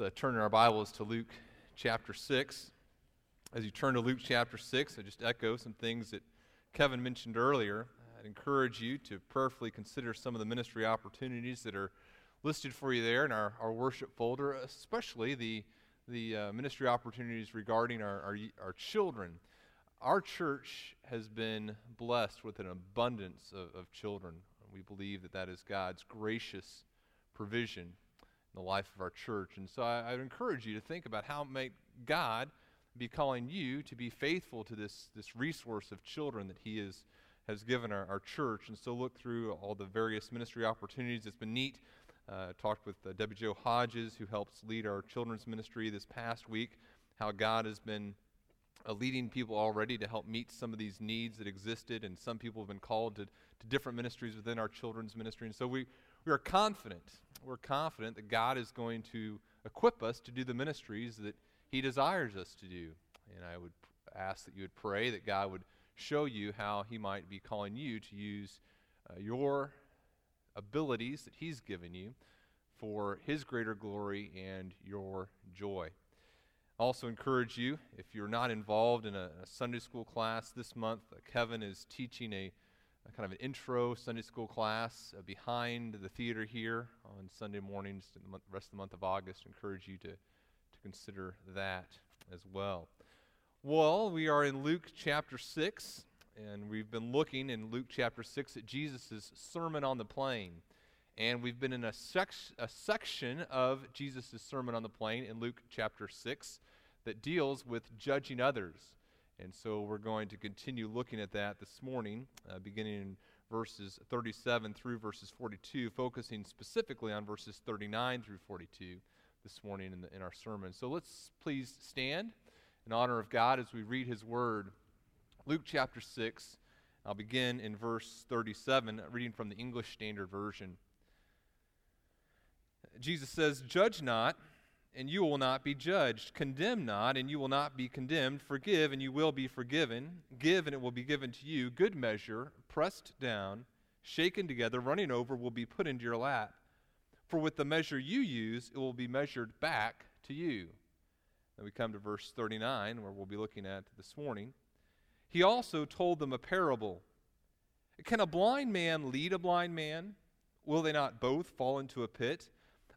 Uh, turn our Bibles to Luke chapter 6. As you turn to Luke chapter 6, I just echo some things that Kevin mentioned earlier. I'd encourage you to prayerfully consider some of the ministry opportunities that are listed for you there in our, our worship folder, especially the, the uh, ministry opportunities regarding our, our, our, children. Our church has been blessed with an abundance of, of children. We believe that that is God's gracious provision in the life of our church. And so I, I would encourage you to think about how may God be calling you to be faithful to this, this resource of children that He is, has given our, our church. And so look through all the various ministry opportunities. It's been neat. Uh, talked with uh, Debbie Jo Hodges, who helps lead our children's ministry this past week, how God has been uh, leading people already to help meet some of these needs that existed, and some people have been called to, to different ministries within our children's ministry. And so we, we are confident we're confident that God is going to equip us to do the ministries that He desires us to do. And I would ask that you would pray that God would show you how He might be calling you to use uh, your abilities that He's given you for His greater glory and your joy. I Also, encourage you, if you're not involved in a, a Sunday school class this month, uh, Kevin is teaching a a kind of an intro Sunday school class uh, behind the theater here on Sunday mornings the month, rest of the month of August. encourage you to, to consider that as well. Well, we are in Luke chapter 6, and we've been looking in Luke chapter 6 at Jesus' Sermon on the Plain. And we've been in a, sec- a section of Jesus' Sermon on the Plain in Luke chapter 6 that deals with judging others. And so we're going to continue looking at that this morning, uh, beginning in verses 37 through verses 42, focusing specifically on verses 39 through 42 this morning in, the, in our sermon. So let's please stand in honor of God as we read his word. Luke chapter 6. I'll begin in verse 37, reading from the English Standard Version. Jesus says, Judge not and you will not be judged. Condemn not, and you will not be condemned. Forgive, and you will be forgiven. Give, and it will be given to you. Good measure, pressed down, shaken together, running over, will be put into your lap. For with the measure you use, it will be measured back to you. Then we come to verse 39, where we'll be looking at this morning. He also told them a parable. Can a blind man lead a blind man? Will they not both fall into a pit?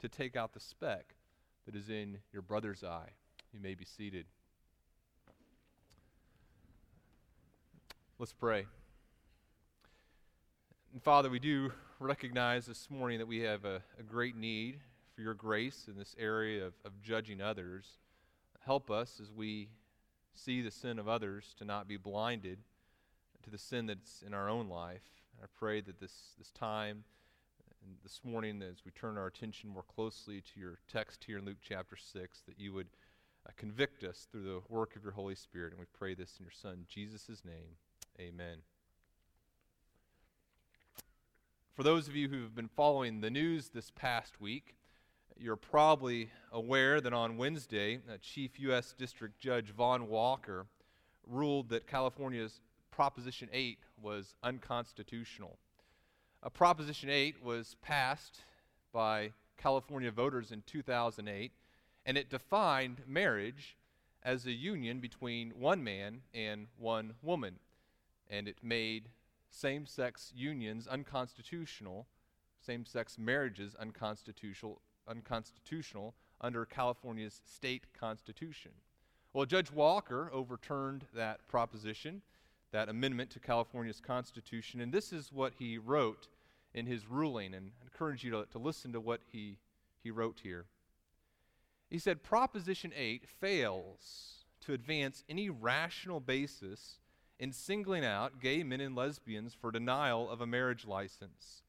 to take out the speck that is in your brother's eye. You may be seated. Let's pray. And Father, we do recognize this morning that we have a, a great need for your grace in this area of, of judging others. Help us as we see the sin of others to not be blinded to the sin that's in our own life. I pray that this, this time and this morning, as we turn our attention more closely to your text here in Luke chapter 6, that you would uh, convict us through the work of your Holy Spirit. And we pray this in your Son, Jesus' name. Amen. For those of you who have been following the news this past week, you're probably aware that on Wednesday, uh, Chief U.S. District Judge Vaughn Walker ruled that California's Proposition 8 was unconstitutional. Uh, Proposition 8 was passed by California voters in 2008, and it defined marriage as a union between one man and one woman. And it made same sex unions unconstitutional, same sex marriages unconstitutional, unconstitutional under California's state constitution. Well, Judge Walker overturned that proposition that amendment to California's Constitution. And this is what he wrote in his ruling. And I encourage you to, to listen to what he, he wrote here. He said Proposition 8 fails to advance any rational basis in singling out gay men and lesbians for denial of a marriage license.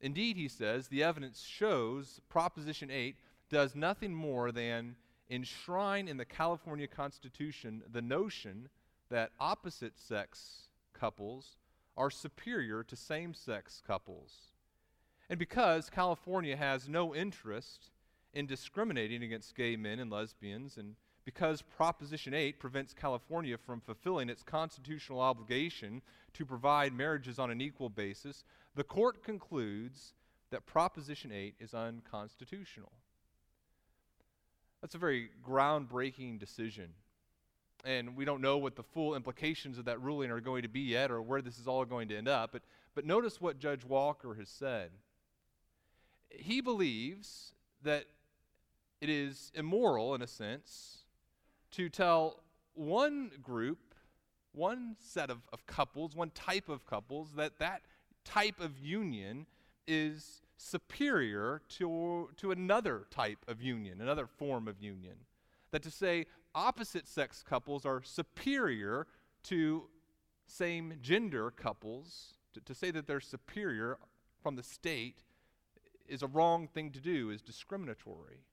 Indeed, he says, the evidence shows Proposition 8 does nothing more than enshrine in the California Constitution the notion that opposite sex couples are superior to same sex couples. And because California has no interest in discriminating against gay men and lesbians, and because Proposition 8 prevents California from fulfilling its constitutional obligation to provide marriages on an equal basis, the court concludes that Proposition 8 is unconstitutional. That's a very groundbreaking decision. And we don't know what the full implications of that ruling are going to be yet or where this is all going to end up. But, but notice what Judge Walker has said. He believes that it is immoral, in a sense, to tell one group, one set of, of couples, one type of couples, that that type of union is superior to, to another type of union, another form of union. That to say opposite sex couples are superior to same gender couples, to, to say that they're superior from the state is a wrong thing to do, is discriminatory.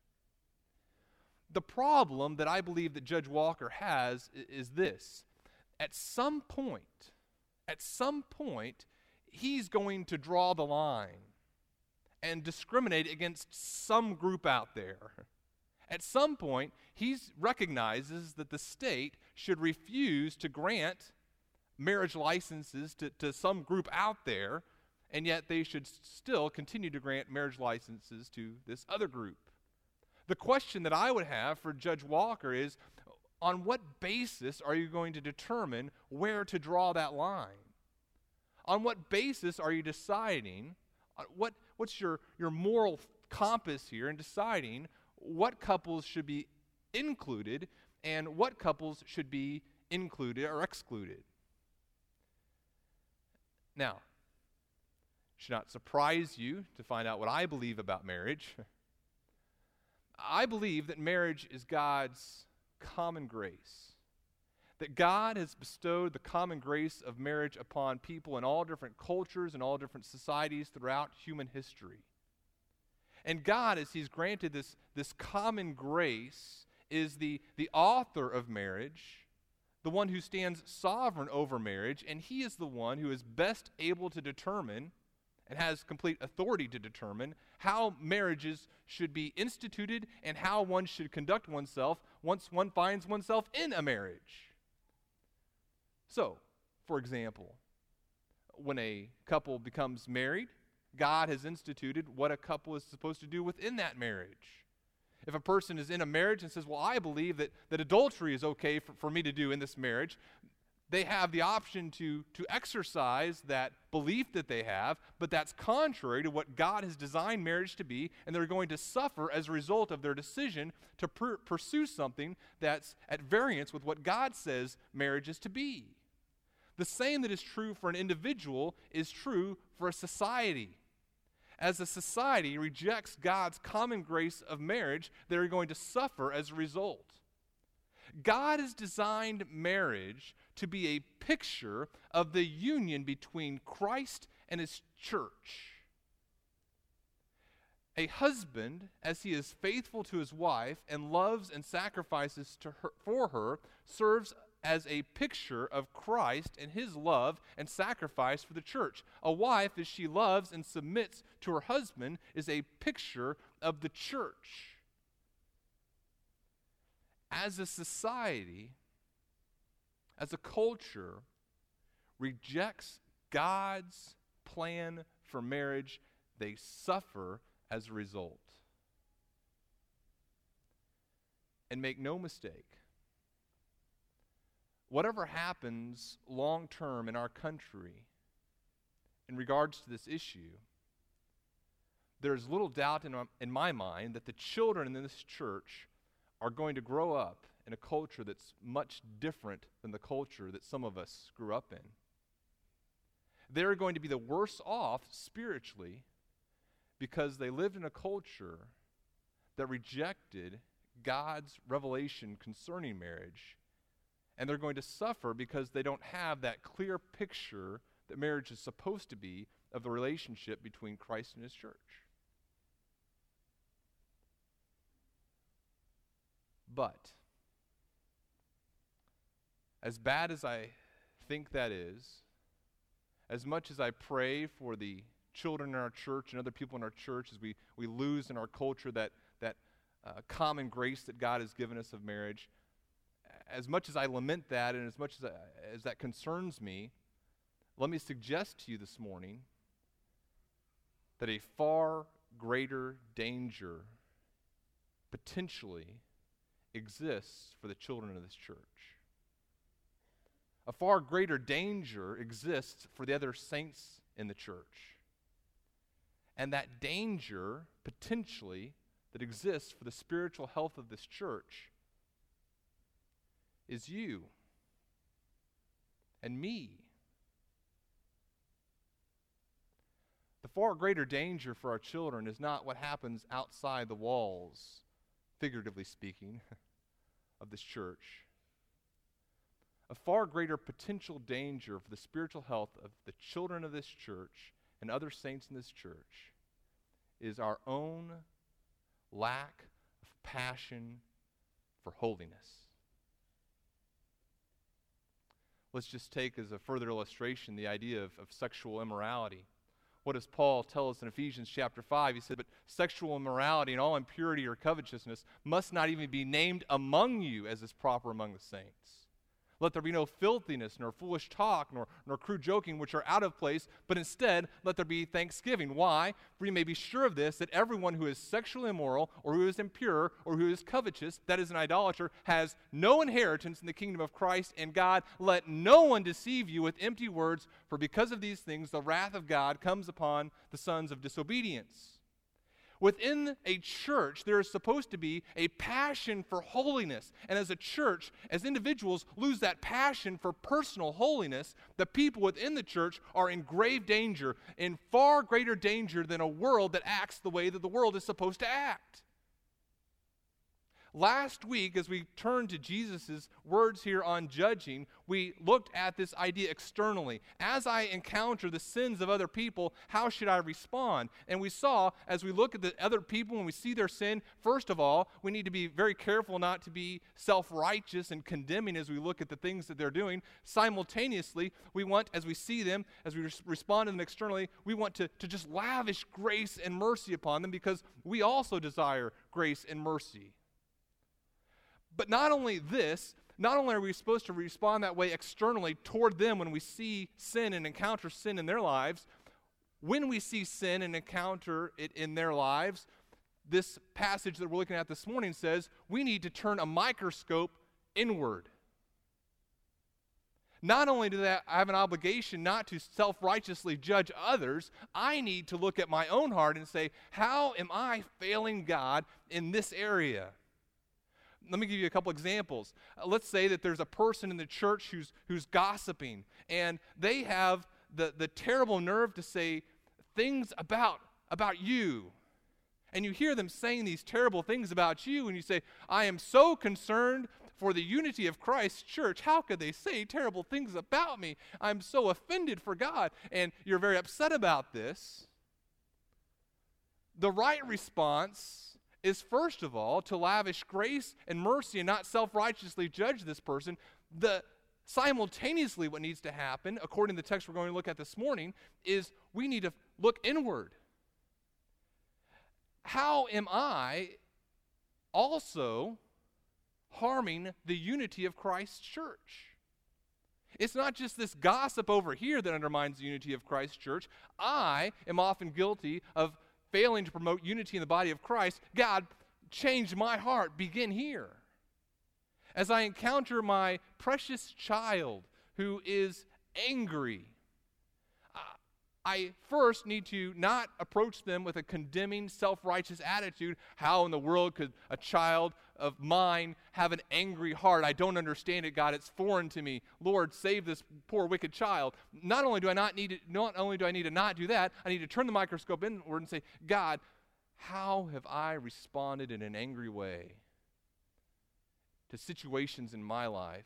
The problem that I believe that Judge Walker has is this. At some point, at some point, he's going to draw the line and discriminate against some group out there. At some point, he recognizes that the state should refuse to grant marriage licenses to, to some group out there, and yet they should still continue to grant marriage licenses to this other group. The question that I would have for Judge Walker is on what basis are you going to determine where to draw that line? On what basis are you deciding? Uh, what, what's your, your moral compass here in deciding what couples should be included and what couples should be included or excluded? Now, should not surprise you to find out what I believe about marriage. I believe that marriage is God's common grace. That God has bestowed the common grace of marriage upon people in all different cultures and all different societies throughout human history. And God, as He's granted this, this common grace, is the, the author of marriage, the one who stands sovereign over marriage, and He is the one who is best able to determine and has complete authority to determine how marriages should be instituted and how one should conduct oneself once one finds oneself in a marriage. So, for example, when a couple becomes married, God has instituted what a couple is supposed to do within that marriage. If a person is in a marriage and says, Well, I believe that, that adultery is okay for, for me to do in this marriage, they have the option to, to exercise that belief that they have, but that's contrary to what God has designed marriage to be, and they're going to suffer as a result of their decision to pr- pursue something that's at variance with what God says marriage is to be. The same that is true for an individual is true for a society. As a society rejects God's common grace of marriage, they're going to suffer as a result. God has designed marriage to be a picture of the union between Christ and his church. A husband, as he is faithful to his wife and loves and sacrifices her, for her, serves as a picture of Christ and his love and sacrifice for the church. A wife, as she loves and submits to her husband, is a picture of the church. As a society, as a culture, rejects God's plan for marriage, they suffer as a result. And make no mistake, whatever happens long term in our country in regards to this issue, there's little doubt in, in my mind that the children in this church are going to grow up in a culture that's much different than the culture that some of us grew up in. They're going to be the worse off spiritually because they lived in a culture that rejected God's revelation concerning marriage. And they're going to suffer because they don't have that clear picture that marriage is supposed to be of the relationship between Christ and his church. But, as bad as I think that is, as much as I pray for the children in our church and other people in our church as we, we lose in our culture that, that uh, common grace that God has given us of marriage, as much as I lament that and as much as, I, as that concerns me, let me suggest to you this morning that a far greater danger potentially exists for the children of this church. A far greater danger exists for the other saints in the church. And that danger, potentially, that exists for the spiritual health of this church is you and me. The far greater danger for our children is not what happens outside the walls, figuratively speaking, of this church. A far greater potential danger for the spiritual health of the children of this church and other saints in this church is our own lack of passion for holiness. Let's just take as a further illustration the idea of, of sexual immorality. What does Paul tell us in Ephesians chapter 5? He said, But sexual immorality and all impurity or covetousness must not even be named among you as is proper among the saints. Let there be no filthiness, nor foolish talk, nor, nor crude joking, which are out of place, but instead let there be thanksgiving. Why? For you may be sure of this, that everyone who is sexually immoral, or who is impure, or who is covetous, that is an idolater, has no inheritance in the kingdom of Christ and God. Let no one deceive you with empty words, for because of these things the wrath of God comes upon the sons of disobedience. Within a church, there is supposed to be a passion for holiness. And as a church, as individuals lose that passion for personal holiness, the people within the church are in grave danger, in far greater danger than a world that acts the way that the world is supposed to act. Last week, as we turned to Jesus' words here on judging, we looked at this idea externally. As I encounter the sins of other people, how should I respond? And we saw, as we look at the other people and we see their sin, first of all, we need to be very careful not to be self righteous and condemning as we look at the things that they're doing. Simultaneously, we want, as we see them, as we respond to them externally, we want to, to just lavish grace and mercy upon them because we also desire grace and mercy. But not only this, not only are we supposed to respond that way externally toward them when we see sin and encounter sin in their lives, when we see sin and encounter it in their lives, this passage that we're looking at this morning says we need to turn a microscope inward. Not only do I have an obligation not to self righteously judge others, I need to look at my own heart and say, How am I failing God in this area? Let me give you a couple examples. Uh, let's say that there's a person in the church who's, who's gossiping, and they have the, the terrible nerve to say things about, about you. And you hear them saying these terrible things about you, and you say, I am so concerned for the unity of Christ's church. How could they say terrible things about me? I'm so offended for God. And you're very upset about this. The right response is first of all to lavish grace and mercy and not self-righteously judge this person. The simultaneously what needs to happen, according to the text we're going to look at this morning, is we need to look inward. How am I also harming the unity of Christ's church? It's not just this gossip over here that undermines the unity of Christ's church. I am often guilty of failing to promote unity in the body of Christ, God, change my heart. Begin here. As I encounter my precious child who is angry, I first need to not approach them with a condemning, self righteous attitude. How in the world could a child of mine have an angry heart? I don't understand it, God. It's foreign to me. Lord, save this poor, wicked child. Not only do I not need to, not only do I need to not do that, I need to turn the microscope inward and say, God, how have I responded in an angry way to situations in my life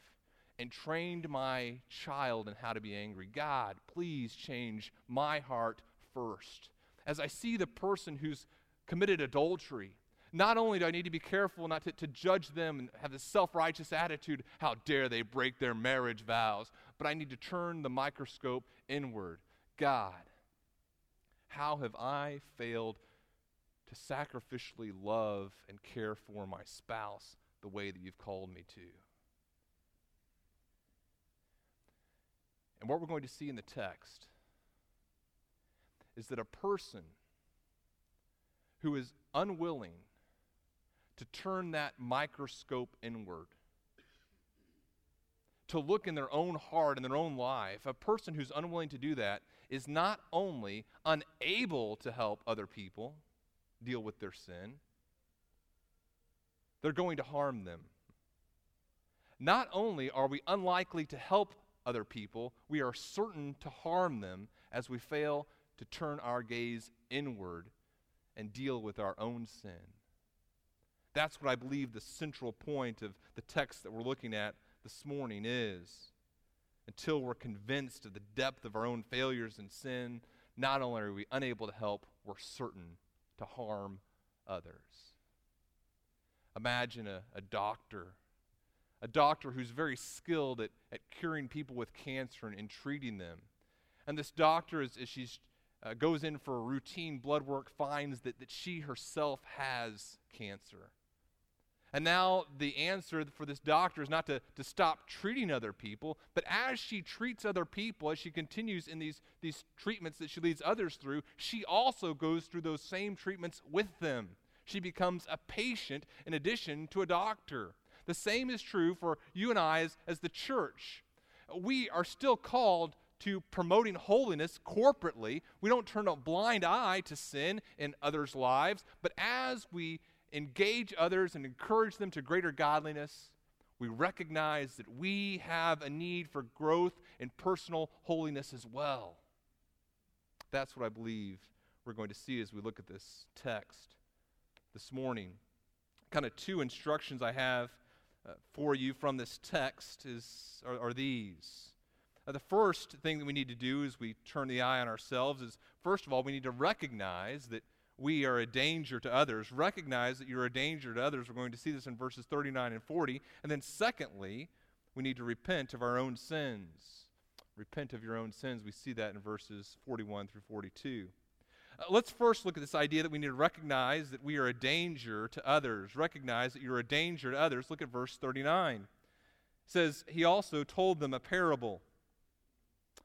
and trained my child in how to be angry. God, please change my heart first. As I see the person who's committed adultery, Not only do I need to be careful not to, to judge them and have this self righteous attitude, how dare they break their marriage vows, but I need to turn the microscope inward. God, how have I failed to sacrificially love and care for my spouse the way that you've called me to? And what we're going to see in the text is that a person who is unwilling to turn that microscope inward, to look in their own heart and their own life, a person who's unwilling to do that is not only unable to help other people deal with their sin, they're going to harm them. Not only are we unlikely to help other people, we are certain to harm them as we fail to turn our gaze inward and deal with our own sin. That's what I believe the central point of the text that we're looking at this morning is. Until we're convinced of the depth of our own failures and sin, not only are we unable to help, we're certain to harm others. Imagine a, a doctor, a doctor who's very skilled at, at curing people with cancer and, and treating them. And this doctor, as, as she uh, goes in for a routine blood work, finds that, that she herself has cancer. And now the answer for this doctor is not to, to stop treating other people, but as she treats other people, as she continues in these, these treatments that she leads others through, she also goes through those same treatments with them. She becomes a patient in addition to a doctor. The same is true for you and I as, as the church. We are still called to promoting holiness corporately. We don't turn a blind eye to sin in others' lives, but as we engage others and encourage them to greater godliness, we recognize that we have a need for growth in personal holiness as well. That's what I believe we're going to see as we look at this text this morning. Kind of two instructions I have uh, for you from this text is, are, are these. Uh, the first thing that we need to do as we turn the eye on ourselves is, first of all, we need to recognize that we are a danger to others. Recognize that you're a danger to others. We're going to see this in verses 39 and 40. And then, secondly, we need to repent of our own sins. Repent of your own sins. We see that in verses 41 through 42. Uh, let's first look at this idea that we need to recognize that we are a danger to others. Recognize that you're a danger to others. Look at verse 39. It says, He also told them a parable.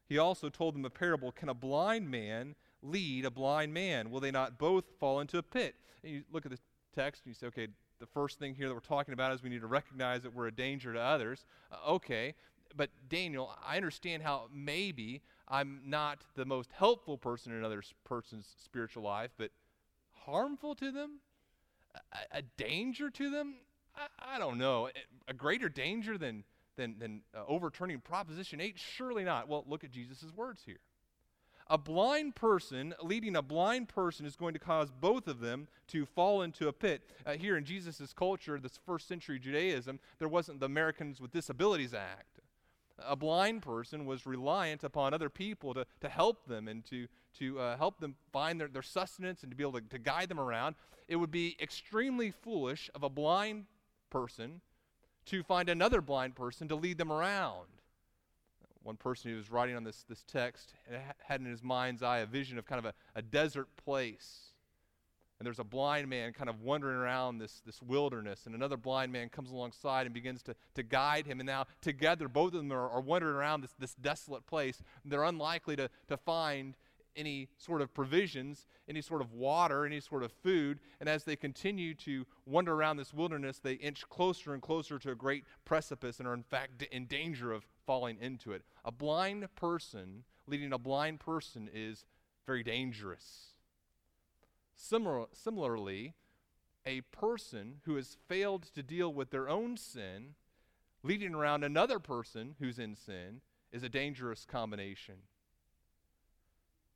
He also told them a parable. Can a blind man lead a blind man? Will they not both fall into a pit? And you look at the text and you say, okay, the first thing here that we're talking about is we need to recognize that we're a danger to others. Uh, okay, but Daniel, I understand how maybe I'm not the most helpful person in another person's spiritual life, but harmful to them? A, a danger to them? I, I, don't know. A greater danger than, than, than uh, overturning Proposition 8? Surely not. Well, look at Jesus' words here. A blind person leading a blind person is going to cause both of them to fall into a pit. Uh, here in Jesus' culture, this first century Judaism, there wasn't the Americans with Disabilities Act. A blind person was reliant upon other people to, to help them and to, to uh, help them find their, their sustenance and to be able to, to guide them around. It would be extremely foolish of a blind person to find another blind person to lead them around one person who was writing on this, this text had in his mind's eye a vision of kind of a, a desert place. And there's a blind man kind of wandering around this, this wilderness, and another blind man comes alongside and begins to, to guide him. And now, together, both of them are, are wandering around this, this desolate place. They're unlikely to, to find any sort of provisions, any sort of water, any sort of food. And as they continue to wander around this wilderness, they inch closer and closer to a great precipice and are, in fact, in danger of falling into it. A blind person leading a blind person is very dangerous. Similar, similarly, a person who has failed to deal with their own sin, leading around another person who's in sin, is a dangerous combination.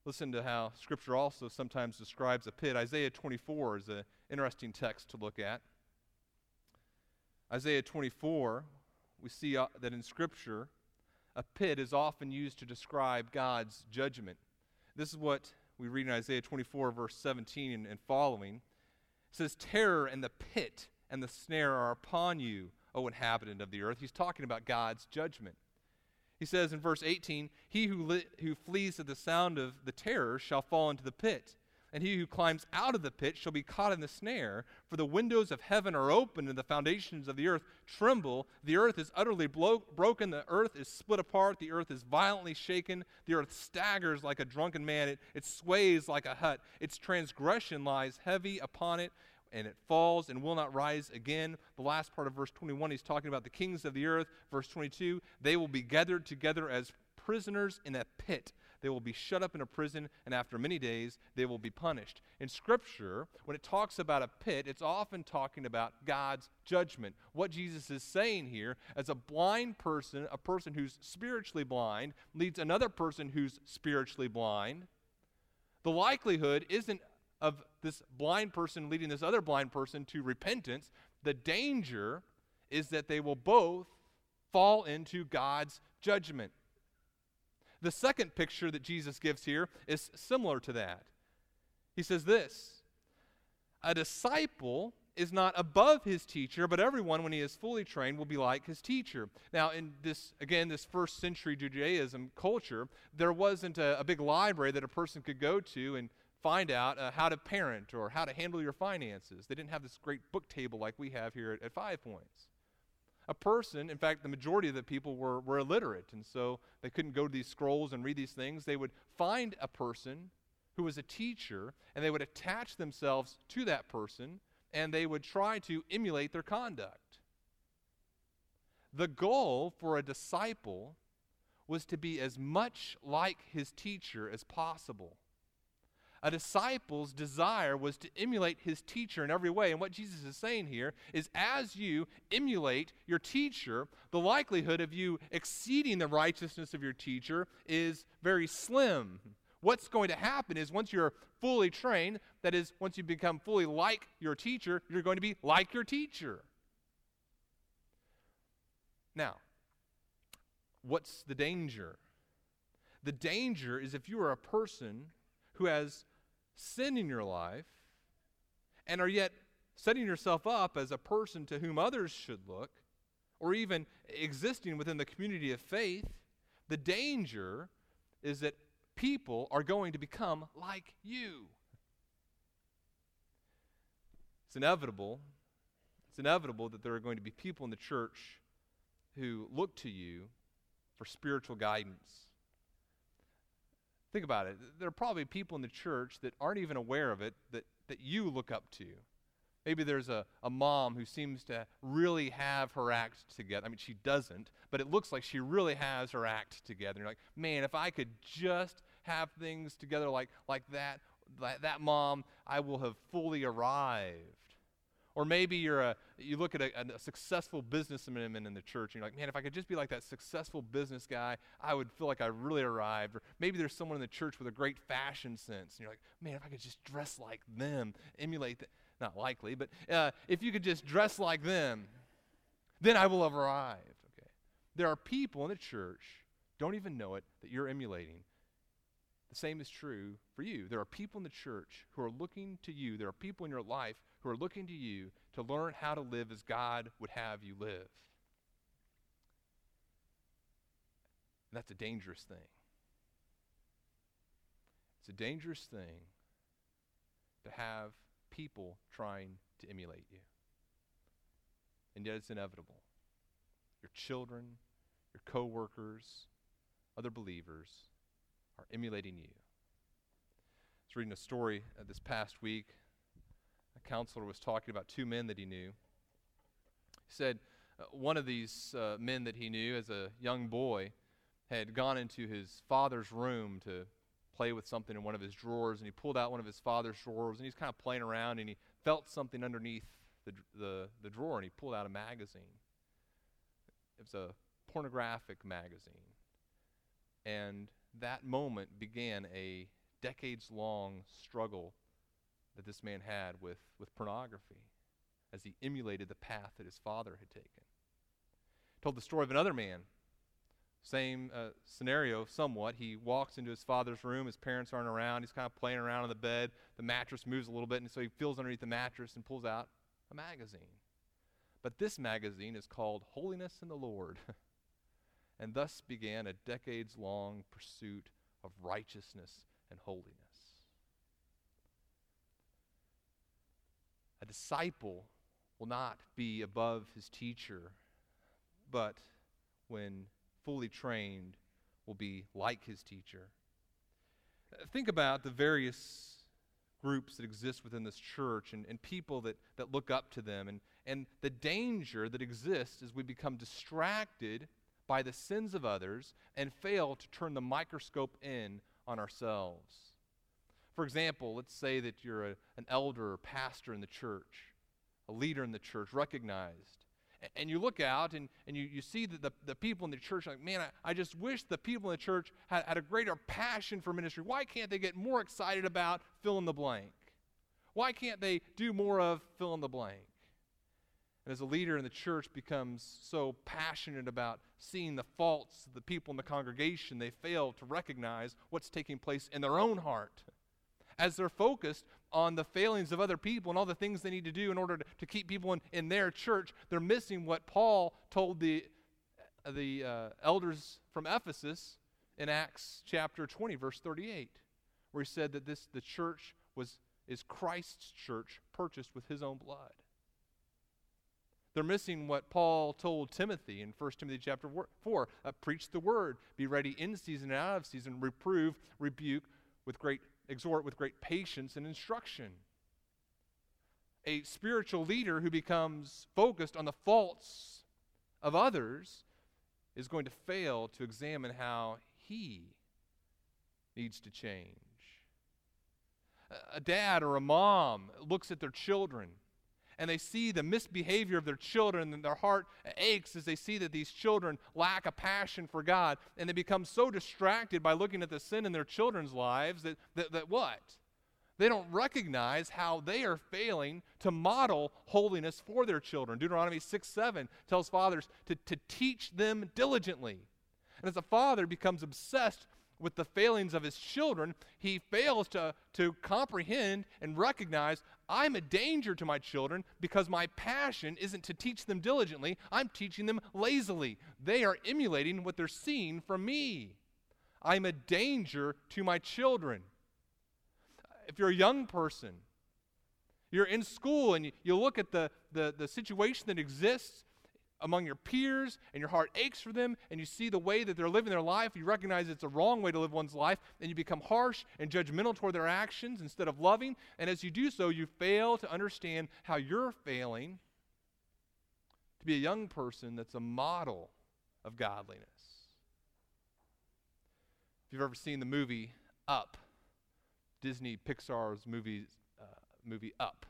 Listen to how Scripture also sometimes describes a pit. Isaiah 24 is an interesting text to look at. Isaiah 24, we see uh, that in Scripture, a pit is often used to describe God's judgment. This is what we read in Isaiah 24, verse 17 and, and following. It says, Terror and the pit and the snare are upon you, O inhabitant of the earth. He's talking about God's judgment. He says in verse 18, He who, li- who flees at the sound of the terror shall fall into the pit and he who climbs out of the pit shall be caught in the snare. For the windows of heaven are opened, and the foundations of the earth tremble. The earth is utterly blo- broken, the earth is split apart, the earth is violently shaken, the earth staggers like a drunken man, it, it sways like a hut. Its transgression lies heavy upon it. And it falls and will not rise again. The last part of verse 21, he's talking about the kings of the earth. Verse 22, they will be gathered together as prisoners in a pit they will be shut up in a prison, and after many days, they will be punished. In Scripture, when it talks about a pit, it's often talking about God's judgment. What Jesus is saying here, as a blind person, a person who's spiritually blind, leads another person who's spiritually blind, the likelihood isn't of this blind person leading this other blind person to repentance. The danger is that they will both fall into God's judgment. The second picture that Jesus gives here is similar to that. He says this A disciple is not above his teacher, but everyone, when he is fully trained, will be like his teacher. Now, in this, again, this first century Judaism culture, there wasn't a, a big library that a person could go to and find out uh, how to parent or how to handle your finances. They didn't have this great book table like we have here at, at Five Points a person, in fact, the majority of the people were, were illiterate, and so they couldn't go to these scrolls and read these things. They would find a person who was a teacher, and they would attach themselves to that person, and they would try to emulate their conduct. The goal for a disciple was to be as much like his teacher as possible. A disciple's desire was to emulate his teacher in every way. And what Jesus is saying here is as you emulate your teacher, the likelihood of you exceeding the righteousness of your teacher is very slim. What's going to happen is once you're fully trained, that is, once you become fully like your teacher, you're going to be like your teacher. Now, what's the danger? The danger is if you are a person who has sin in your life and are yet setting yourself up as a person to whom others should look, or even existing within the community of faith, the danger is that people are going to become like you. It's inevitable. It's inevitable that there are going to be people in the church who look to you for spiritual guidance Think about it. There are probably people in the church that aren't even aware of it that, that you look up to. Maybe there's a, a mom who seems to really have her act together. I mean, she doesn't, but it looks like she really has her act together. And You're like, man, if I could just have things together like, like that, that, that mom, I will have fully arrived. Or maybe you're a, you look at a, a, successful businessman in the church and you're like, man, if I could just be like that successful business guy, I would feel like I really arrived. Or maybe there's someone in the church with a great fashion sense and you're like, man, if I could just dress like them, emulate that. Not likely, but uh, if you could just dress like them, then I will have arrived. Okay. There are people in the church, don't even know it, that you're emulating. The same is true for you. There are people in the church who are looking to you. There are people in your life who are looking to you to learn how to live as God would have you live. And that's a dangerous thing. It's a dangerous thing to have people trying to emulate you. And yet it's inevitable. Your children, your coworkers, other believers are emulating you. I was reading a story uh, this past week counselor was talking about two men that he knew. He said uh, one of these uh, men that he knew as a young boy had gone into his father's room to play with something in one of his drawers, and he pulled out one of his father's drawers, and he's kind of playing around, and he felt something underneath the, the, the drawer, and he pulled out a magazine. It was a pornographic magazine. And that moment began a decades long struggle that this man had with, with pornography as he emulated the path that his father had taken. Told the story of another man, Same uh, scenario, somewhat. He walks into his father's room. His parents aren't around. He's kind of playing around on the bed. The mattress moves a little bit, and so he feels underneath the mattress and pulls out a magazine. But this magazine is called Holiness in the Lord. and thus began a decades long pursuit of righteousness and holiness. A disciple will not be above his teacher, but when fully trained, will be like his teacher. Think about the various groups that exist within this church and, and people that, that look up to them and, and the danger that exists as we become distracted by the sins of others and fail to turn the microscope in on ourselves. For example, let's say that you're a, an elder or pastor in the church, a leader in the church, recognized. And you look out and, and you, you see that the, the people in the church, like, man, I, I just wish the people in the church had, had a greater passion for ministry. Why can't they get more excited about fill in the blank? Why can't they do more of fill in the blank? And as a leader in the church becomes so passionate about seeing the faults of the people in the congregation, they fail to recognize what's taking place in their own heart. As they're focused on the failings of other people and all the things they need to do in order to, to keep people in, in their church, they're missing what Paul told the, the uh, elders from Ephesus in Acts chapter 20, verse 38, where he said that this the church was is Christ's church purchased with his own blood. They're missing what Paul told Timothy in 1 Timothy chapter 4 uh, preach the word, be ready in season and out of season, reprove, rebuke with great exhort with great patience and instruction. A spiritual leader who becomes focused on the faults of others is going to fail to examine how he needs to change. A dad or a mom looks at their children and they see the misbehavior of their children, and their heart aches as they see that these children lack a passion for God, and they become so distracted by looking at the sin in their children's lives that, that, that what? They don't recognize how they are failing to model holiness for their children. Deuteronomy 6 7 tells fathers to, to teach them diligently. And as a father becomes obsessed with the failings of his children, he fails to, to comprehend and recognize I'm a danger to my children because my passion isn't to teach them diligently, I'm teaching them lazily. They are emulating what they're seeing from me. I'm a danger to my children. If you're a young person, you're in school and you, you look at the, the, the situation that exists among your peers and your heart aches for them and you see the way that they're living their life, you recognize it's a wrong way to live one's life, and you become harsh and judgmental toward their actions instead of loving. And as you do so, you fail to understand how you're failing to be a young person that's a model of godliness. If you've ever seen the movie Up, Disney Pixar's movie, uh, movie Up,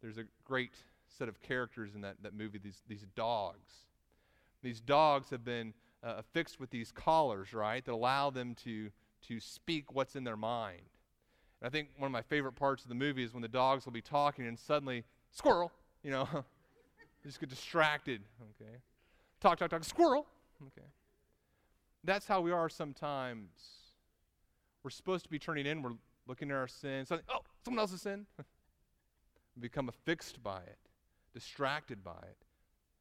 there's a great set of characters in that, that movie, these, these dogs. These dogs have been uh, affixed with these collars, right, that allow them to, to speak what's in their mind. And I think one of my favorite parts of the movie is when the dogs will be talking and suddenly, squirrel, you know, just get distracted, okay? Talk, talk, talk, squirrel, okay? That's how we are sometimes. We're supposed to be turning in, we're looking at our sin, suddenly, oh, someone else's sin. we become affixed by it distracted by it.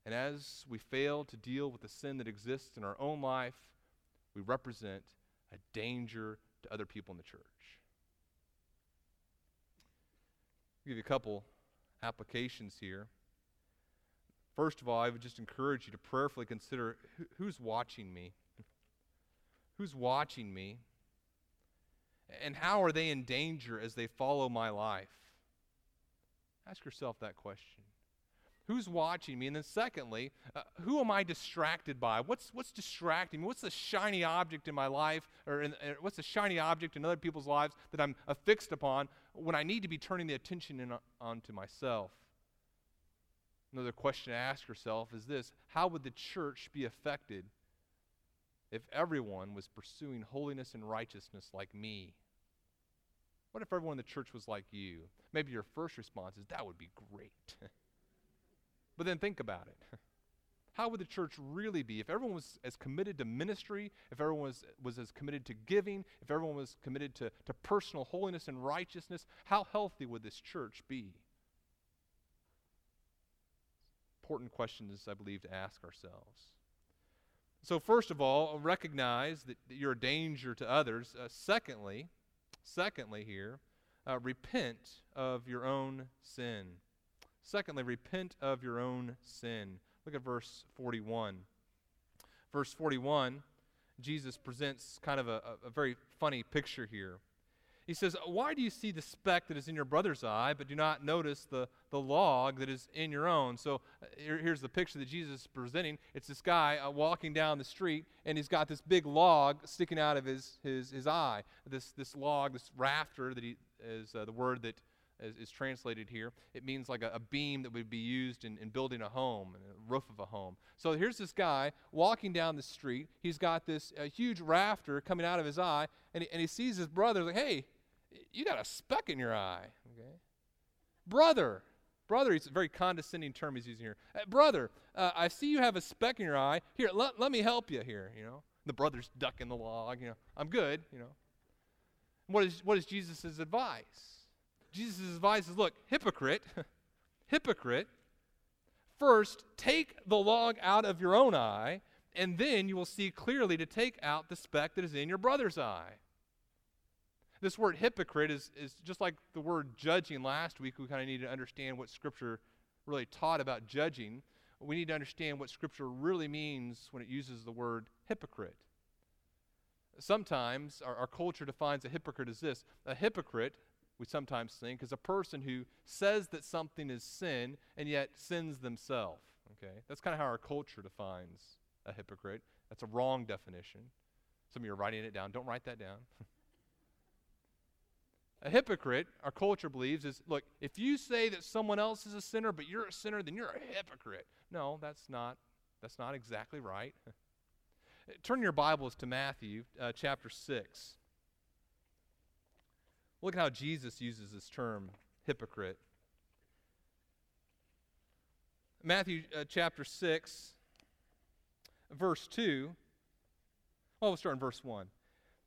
And as we fail to deal with the sin that exists in our own life, we represent a danger to other people in the church. I'll give you a couple applications here. First of all, I would just encourage you to prayerfully consider who's watching me? Who's watching me? And how are they in danger as they follow my life? Ask yourself that question. Who's watching me? And then, secondly, uh, who am I distracted by? What's, what's distracting me? What's the shiny object in my life, or in, uh, what's the shiny object in other people's lives that I'm affixed upon when I need to be turning the attention in, onto myself? Another question to ask yourself is this How would the church be affected if everyone was pursuing holiness and righteousness like me? What if everyone in the church was like you? Maybe your first response is, That would be great. But then think about it. how would the church really be? If everyone was as committed to ministry, if everyone was, was as committed to giving, if everyone was committed to, to personal holiness and righteousness, how healthy would this church be? Important questions, I believe, to ask ourselves. So, first of all, recognize that, you're a danger to others. Uh, secondly, secondly, here, uh, repent of your own sin. Secondly, repent of your own sin. Look at verse 41. Verse 41, Jesus presents kind of a, a very funny picture here. He says, Why do you see the speck that is in your brother's eye, but do not notice the, the log that is in your own? So uh, here, here's the picture that Jesus is presenting. It's this guy uh, walking down the street, and he's got this big log sticking out of his, his, his eye. This, this log, this rafter, that he, is uh, the word that is, is, translated here. It means like a, a beam that would be used in, in building a home, a roof of a home. So here's this guy walking down the street. He's got this huge rafter coming out of his eye, and he, and he sees his brother, like, hey, you got a speck in your eye. Okay? Brother, brother, it's a very condescending term he's using here. Hey, brother, uh, I see you have a speck in your eye. Here, let, let me help you here, you know. The brother's ducking the log, you know. I'm good, you know. What is, what is Jesus' advice? Jesus' advice is look, hypocrite, hypocrite, first take the log out of your own eye, and then you will see clearly to take out the speck that is in your brother's eye. This word hypocrite is, is just like the word judging last week. We kind of need to understand what Scripture really taught about judging. We need to understand what Scripture really means when it uses the word hypocrite. Sometimes our, our culture defines a hypocrite as this a hypocrite, we sometimes think, is a person who says that something is sin and yet sins themselves. Okay? That's kind of how our culture defines a hypocrite. That's a wrong definition. Some of you are writing it down. Don't write that down. A hypocrite, our culture believes, is look, if you say that someone else is a sinner, but you're a sinner, then you're a hypocrite. No, that's not, that's not exactly right. Turn your Bibles to Matthew uh, chapter 6. Look at how Jesus uses this term, hypocrite. Matthew uh, chapter 6, verse 2. Well, we'll start in verse 1.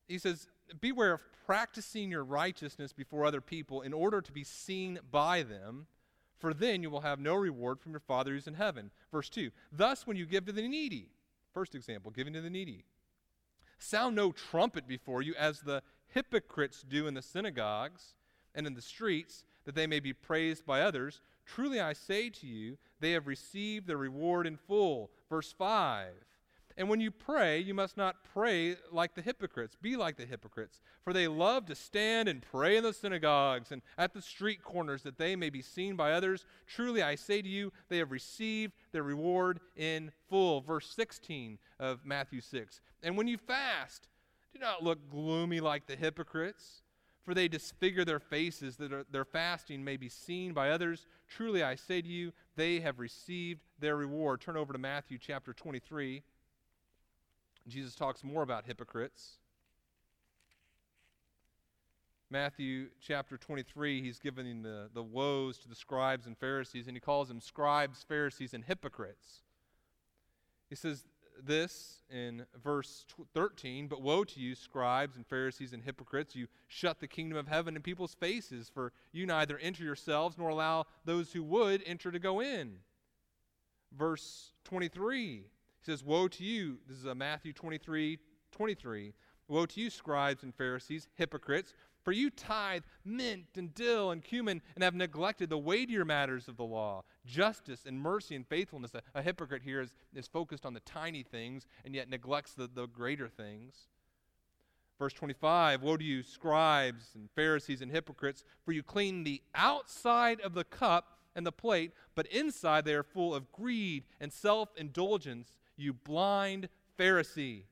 He says, Beware of practicing your righteousness before other people in order to be seen by them, for then you will have no reward from your Father who's in heaven. Verse 2 Thus, when you give to the needy, first example, giving to the needy, sound no trumpet before you as the hypocrites do in the synagogues and in the streets, that they may be praised by others. Truly I say to you, they have received their reward in full. Verse 5 and when you pray, you must not pray like the hypocrites. Be like the hypocrites, for they love to stand and pray in the synagogues and at the street corners that they may be seen by others. Truly, I say to you, they have received their reward in full. Verse 16 of Matthew 6. And when you fast, do not look gloomy like the hypocrites, for they disfigure their faces that their fasting may be seen by others. Truly, I say to you, they have received their reward. Turn over to Matthew chapter 23. Jesus talks more about hypocrites. Matthew chapter 23, he's giving the, the woes to the scribes and Pharisees, and he calls them scribes, Pharisees, and hypocrites. He says this in verse 13 But woe to you, scribes and Pharisees and hypocrites! You shut the kingdom of heaven in people's faces, for you neither enter yourselves nor allow those who would enter to go in. Verse 23 he says, Woe to you. This is a Matthew 23 23. Woe to you, scribes and Pharisees, hypocrites, for you tithe mint and dill and cumin and have neglected the weightier matters of the law justice and mercy and faithfulness. A, a hypocrite here is, is focused on the tiny things and yet neglects the, the greater things. Verse 25 Woe to you, scribes and Pharisees and hypocrites, for you clean the outside of the cup and the plate, but inside they are full of greed and self indulgence you blind Pharisee.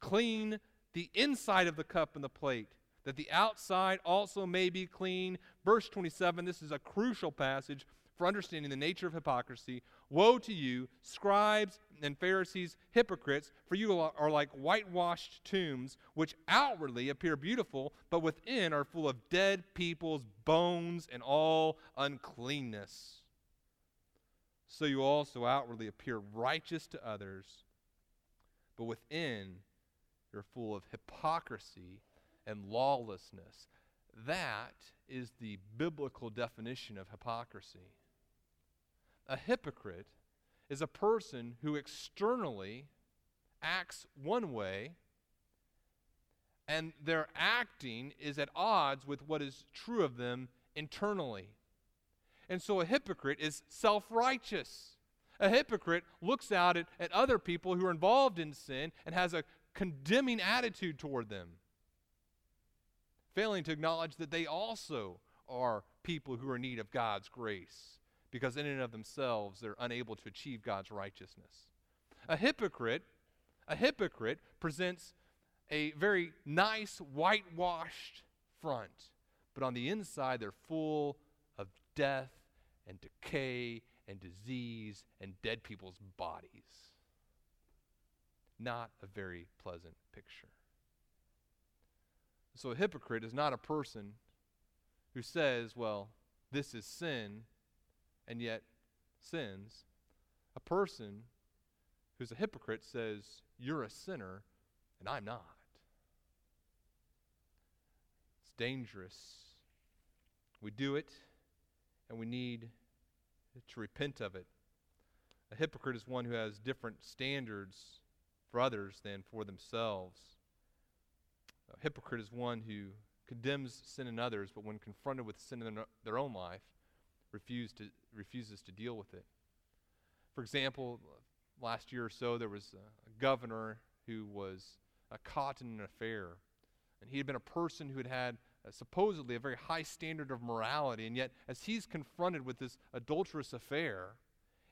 Clean the inside of the cup and the plate, that the outside also may be clean. Verse 27, this is a crucial passage for understanding the nature of hypocrisy. Woe to you, scribes and Pharisees, hypocrites, for you are like whitewashed tombs, which outwardly appear beautiful, but within are full of dead people's bones and all uncleanness. so you also outwardly appear righteous to others, but within you're full of hypocrisy and lawlessness. That is the biblical definition of hypocrisy. A hypocrite is a person who externally acts one way and their acting is at odds with what is true of them internally. And so a hypocrite is self righteous. A hypocrite looks out at, at other people who are involved in sin and has a condemning attitude toward them, failing to acknowledge that they also are people who are in need of God's grace because, in and of themselves, they're unable to achieve God's righteousness. A hypocrite, a hypocrite presents a very nice whitewashed front, but on the inside they're full of death and decay and disease and dead people's bodies. Not a very pleasant picture. So, a hypocrite is not a person who says, well, this is sin, and yet sins. A person who's a hypocrite says, you're a sinner, and I'm not. It's dangerous. We do it, and we need to repent of it. A hypocrite is one who has different standards for others than for themselves. A hypocrite is one who condemns sin in others, but when confronted with sin in their own life, refuse to, refuses to deal with it. For example, last year or so, there was a governor who was uh, caught in an affair. And he had been a person who had had uh, supposedly a very high standard of morality, and yet as he's confronted with this adulterous affair,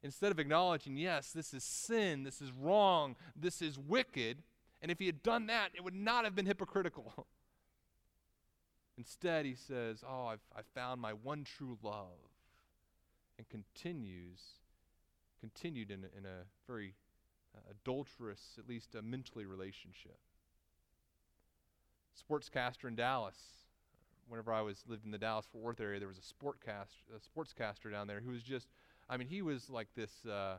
instead of acknowledging, yes, this is sin, this is wrong, this is wicked, and if he had done that, it would not have been hypocritical. Instead, he says, Oh, I've, I've found my one true love, and continues, continued in in a very uh, adulterous, at least a mentally relationship. Sportscaster in Dallas whenever I was lived in the Dallas Fort Worth area, there was a sportcast, a sportscaster down there who was just, I mean, he was like this, uh,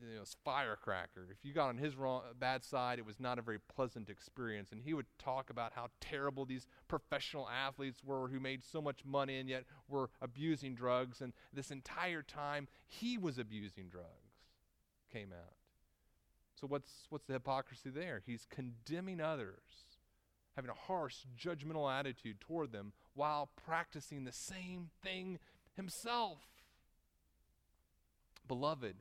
you know, firecracker. If you got on his wrong, bad side, it was not a very pleasant experience. And he would talk about how terrible these professional athletes were who made so much money and yet were abusing drugs. And this entire time, he was abusing drugs. Came out. So what's what's the hypocrisy there? He's condemning others having a harsh, judgmental attitude toward them while practicing the same thing himself. Beloved,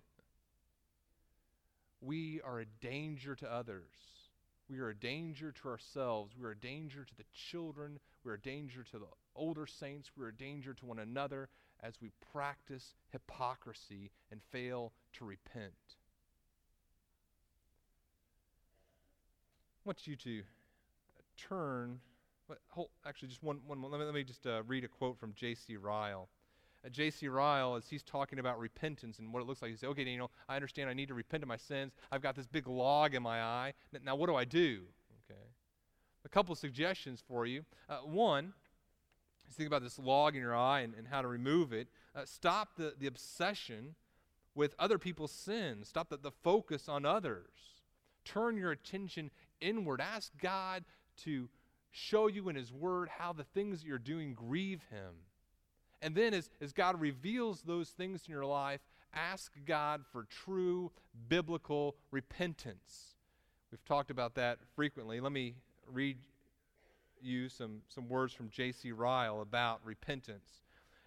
we are a danger to others. We are a danger to ourselves. We are a danger to the children. We are a danger to the older saints. We are a danger to one another as we practice hypocrisy and fail to repent. I want you to turn, actually, just one, one let me, let me just uh, read a quote from J.C. Ryle. J.C. Ryle, as he's talking about repentance and what it looks like, he says, okay, know, I understand I need to repent of my sins. I've got this big log in my eye. Now, what do I do? Okay. A couple suggestions for you. Uh, one, think about this log in your eye and, and how to remove it. Uh, stop the, the obsession with other people's sins. Stop the, the focus on others. Turn your attention inward. Ask God to show you in His Word how the things that you're doing grieve Him. And then, as, as God reveals those things in your life, ask God for true biblical repentance. We've talked about that frequently. Let me read you some, some words from J.C. Ryle about repentance.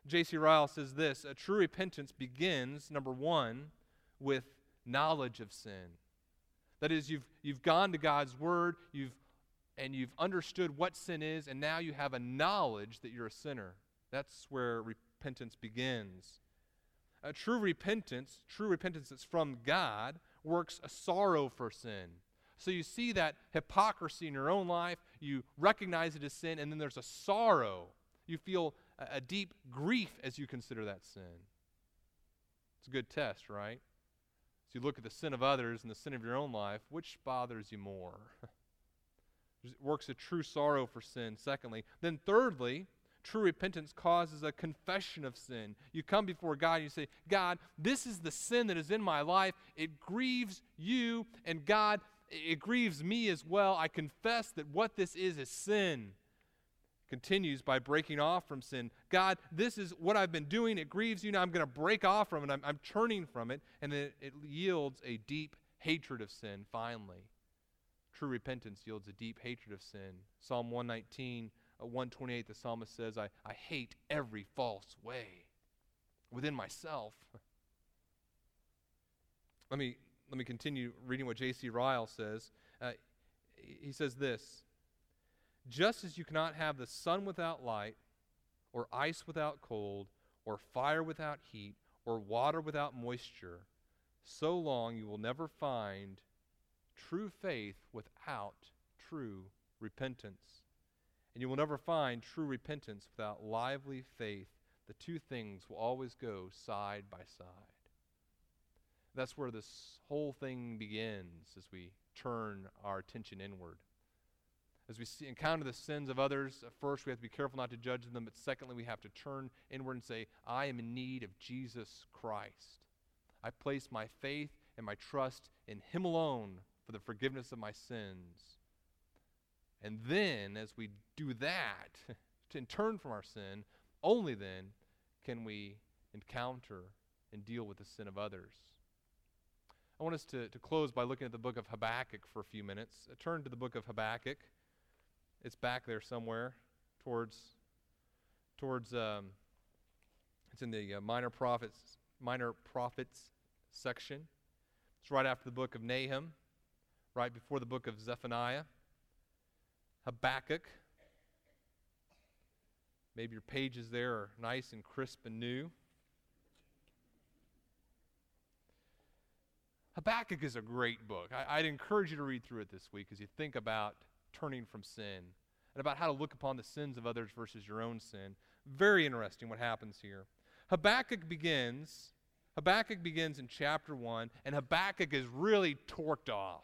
J.C. Ryle says this A true repentance begins, number one, with knowledge of sin. That is, you've, you've gone to God's Word, you've and you've understood what sin is, and now you have a knowledge that you're a sinner. That's where repentance begins. A true repentance, true repentance that's from God, works a sorrow for sin. So you see that hypocrisy in your own life, you recognize it as sin, and then there's a sorrow. You feel a, a deep grief as you consider that sin. It's a good test, right? So you look at the sin of others and the sin of your own life, which bothers you more? it works a true sorrow for sin, secondly. Then, thirdly, True repentance causes a confession of sin. You come before God and you say, God, this is the sin that is in my life. It grieves you, and God, it grieves me as well. I confess that what this is is sin. Continues by breaking off from sin. God, this is what I've been doing. It grieves you. Now I'm going to break off from it. I'm, I'm turning from it. And then it yields a deep hatred of sin finally. True repentance yields a deep hatred of sin. Psalm 119 uh, 128, the psalmist says, I, I hate every false way within myself. let me, let me continue reading what J.C. Ryle says. Uh, he says this Just as you cannot have the sun without light, or ice without cold, or fire without heat, or water without moisture, so long you will never find true faith without true repentance. And you will never find true repentance without lively faith. The two things will always go side by side. That's where this whole thing begins as we turn our attention inward. As we see, encounter the sins of others, first we have to be careful not to judge them, but secondly, we have to turn inward and say, I am in need of Jesus Christ. I place my faith and my trust in Him alone for the forgiveness of my sins. And then, as we do that, to turn from our sin, only then can we encounter and deal with the sin of others. I want us to, to close by looking at the book of Habakkuk for a few minutes. Uh, turn to the book of Habakkuk. It's back there somewhere towards, towards um, it's in the uh, minor prophets, minor prophets section. It's right after the book of Nahum, right before the book of Zephaniah. Habakkuk. Maybe your pages there are nice and crisp and new. Habakkuk is a great book. I, would encourage you to read through it this week as you think about turning from sin and about how to look upon the sins of others versus your own sin. Very interesting what happens here. Habakkuk begins, Habakkuk begins in chapter 1, and Habakkuk is really torqued off.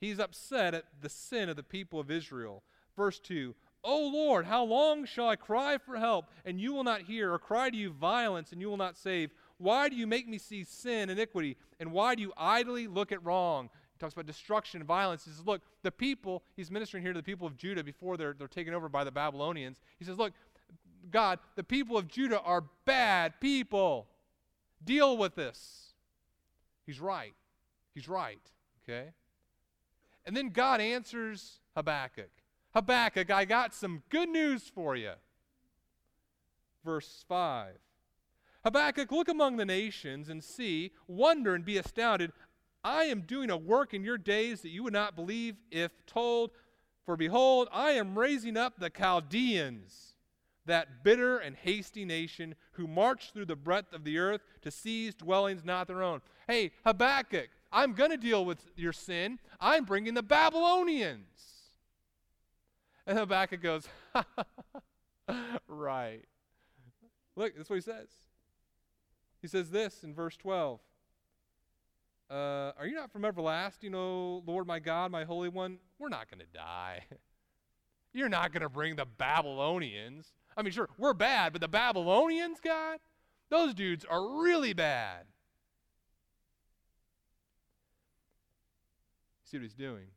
He's upset at the sin of the people of Israel. Verse 2 O Lord, how long shall I cry for help, and you will not hear, or cry to you violence, and you will not save? Why do you make me see sin, iniquity, and why do you idly look at wrong? He talks about destruction violence. He says, Look, the people, he's ministering here to the people of Judah before they're, they're taken over by the Babylonians. He says, Look, God, the people of Judah are bad people. Deal with this. He's right. He's right. Okay? And then God answers Habakkuk Habakkuk, I got some good news for you. Verse 5 Habakkuk, look among the nations and see, wonder and be astounded. I am doing a work in your days that you would not believe if told. For behold, I am raising up the Chaldeans, that bitter and hasty nation who march through the breadth of the earth to seize dwellings not their own. Hey, Habakkuk, I'm going to deal with your sin. I'm bringing the Babylonians. And Habakkuk goes, right. Look, that's what he says. He says this in verse 12 uh, Are you not from everlasting, O Lord my God, my Holy One? We're not going to die. You're not going to bring the Babylonians. I mean, sure, we're bad, but the Babylonians, God, those dudes are really bad. See what he's doing?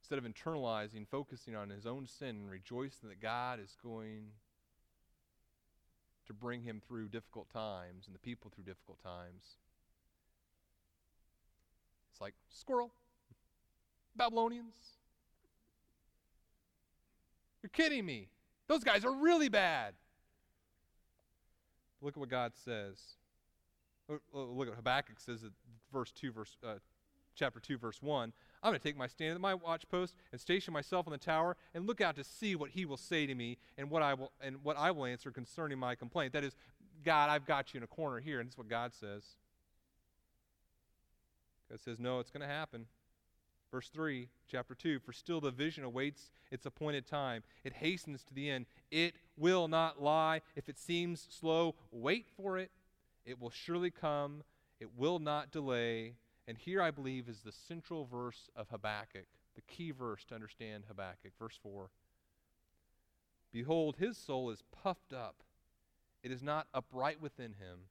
Instead of internalizing, focusing on his own sin and rejoicing that God is going to bring him through difficult times and the people through difficult times. It's like, squirrel, Babylonians. You're kidding me. Those guys are really bad. Look at what God says. Look at Habakkuk says at verse 2, verse, uh, chapter 2, verse 1. I'm going to take my stand at my watchpost and station myself on the tower and look out to see what he will say to me and what I will and what I will answer concerning my complaint. That is, God, I've got you in a corner here, and this is what God says. God says, No, it's going to happen. Verse 3, chapter 2 For still the vision awaits its appointed time. It hastens to the end. It will not lie. If it seems slow, wait for it. It will surely come. It will not delay. And here, I believe, is the central verse of Habakkuk the key verse to understand Habakkuk. Verse 4 Behold, his soul is puffed up, it is not upright within him,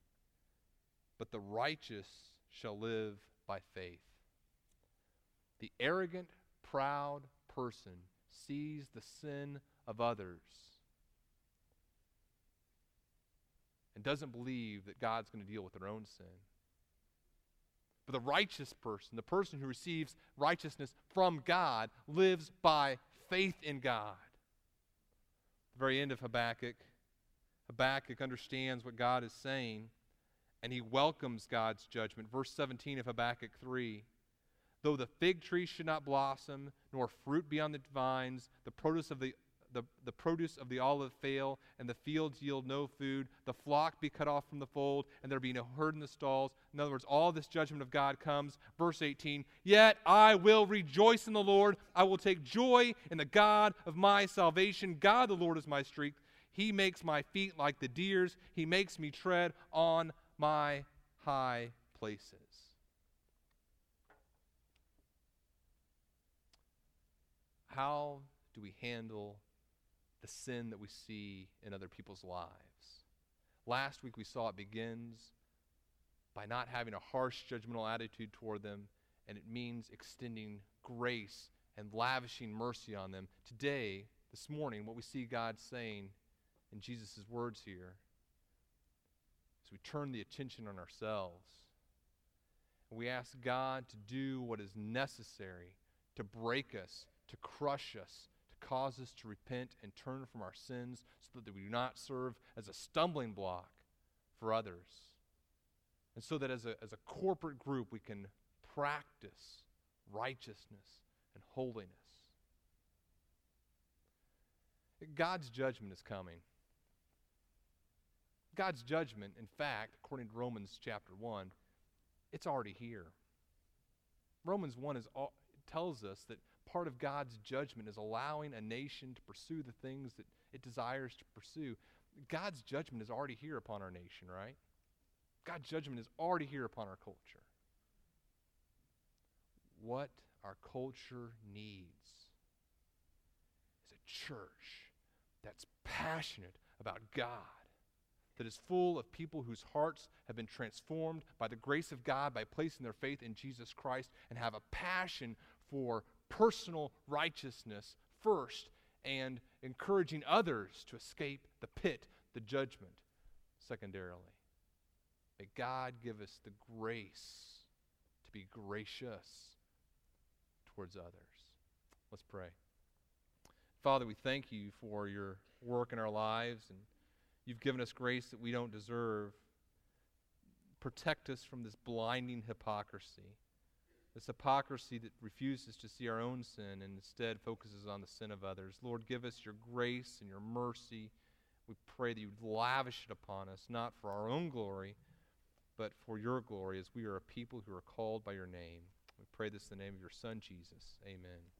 but the righteous shall live by faith. The arrogant, proud person sees the sin of others and doesn't believe that God's going to deal with their own sin. But the righteous person, the person who receives righteousness from God, lives by faith in God. the very end of Habakkuk, Habakkuk understands what God is saying and he welcomes God's judgment. Verse 17 of Habakkuk 3 Though the fig tree should not blossom, nor fruit be on the vines, the produce of the the, the produce of the olive fail, and the fields yield no food, the flock be cut off from the fold, and there be no herd in the stalls. In other words, all this judgment of God comes. Verse 18 Yet I will rejoice in the Lord. I will take joy in the God of my salvation. God, the Lord, is my strength. He makes my feet like the deer's, He makes me tread on my high places. How do we handle the sin that we see in other people's lives. Last week we saw it begins by not having a harsh judgmental attitude toward them, and it means extending grace and lavishing mercy on them. Today, this morning, what we see God saying in Jesus' words here is we turn the attention on ourselves. And we ask God to do what is necessary to break us, to crush us, cause us to repent and turn from our sins so that we do not serve as a stumbling block for others. And so that as a, as a corporate group, we can practice righteousness and holiness. God's judgment is coming. God's judgment, in fact, according to Romans chapter 1, it's already here. Romans 1 is all, tells us that part of God's judgment is allowing a nation to pursue the things that it desires to pursue. God's judgment is already here upon our nation, right? God's judgment is already here upon our culture. What our culture needs is a church that's passionate about God, that is full of people whose hearts have been transformed by the grace of God by placing their faith in Jesus Christ and have a passion for personal righteousness first and encouraging others to escape the pit, the judgment, secondarily. May God give us the grace to be gracious towards others. Let's pray. Father, we thank you for your work in our lives, and you've given us grace that we don't deserve. Protect us from this blinding hypocrisy this hypocrisy that refuses to see our own sin and instead focuses on the sin of others. Lord, give us your grace and your mercy. We pray that you would lavish it upon us, not for our own glory, but for your glory, as we are a people who are called by your name. We pray this in the name of your Son, Jesus. Amen.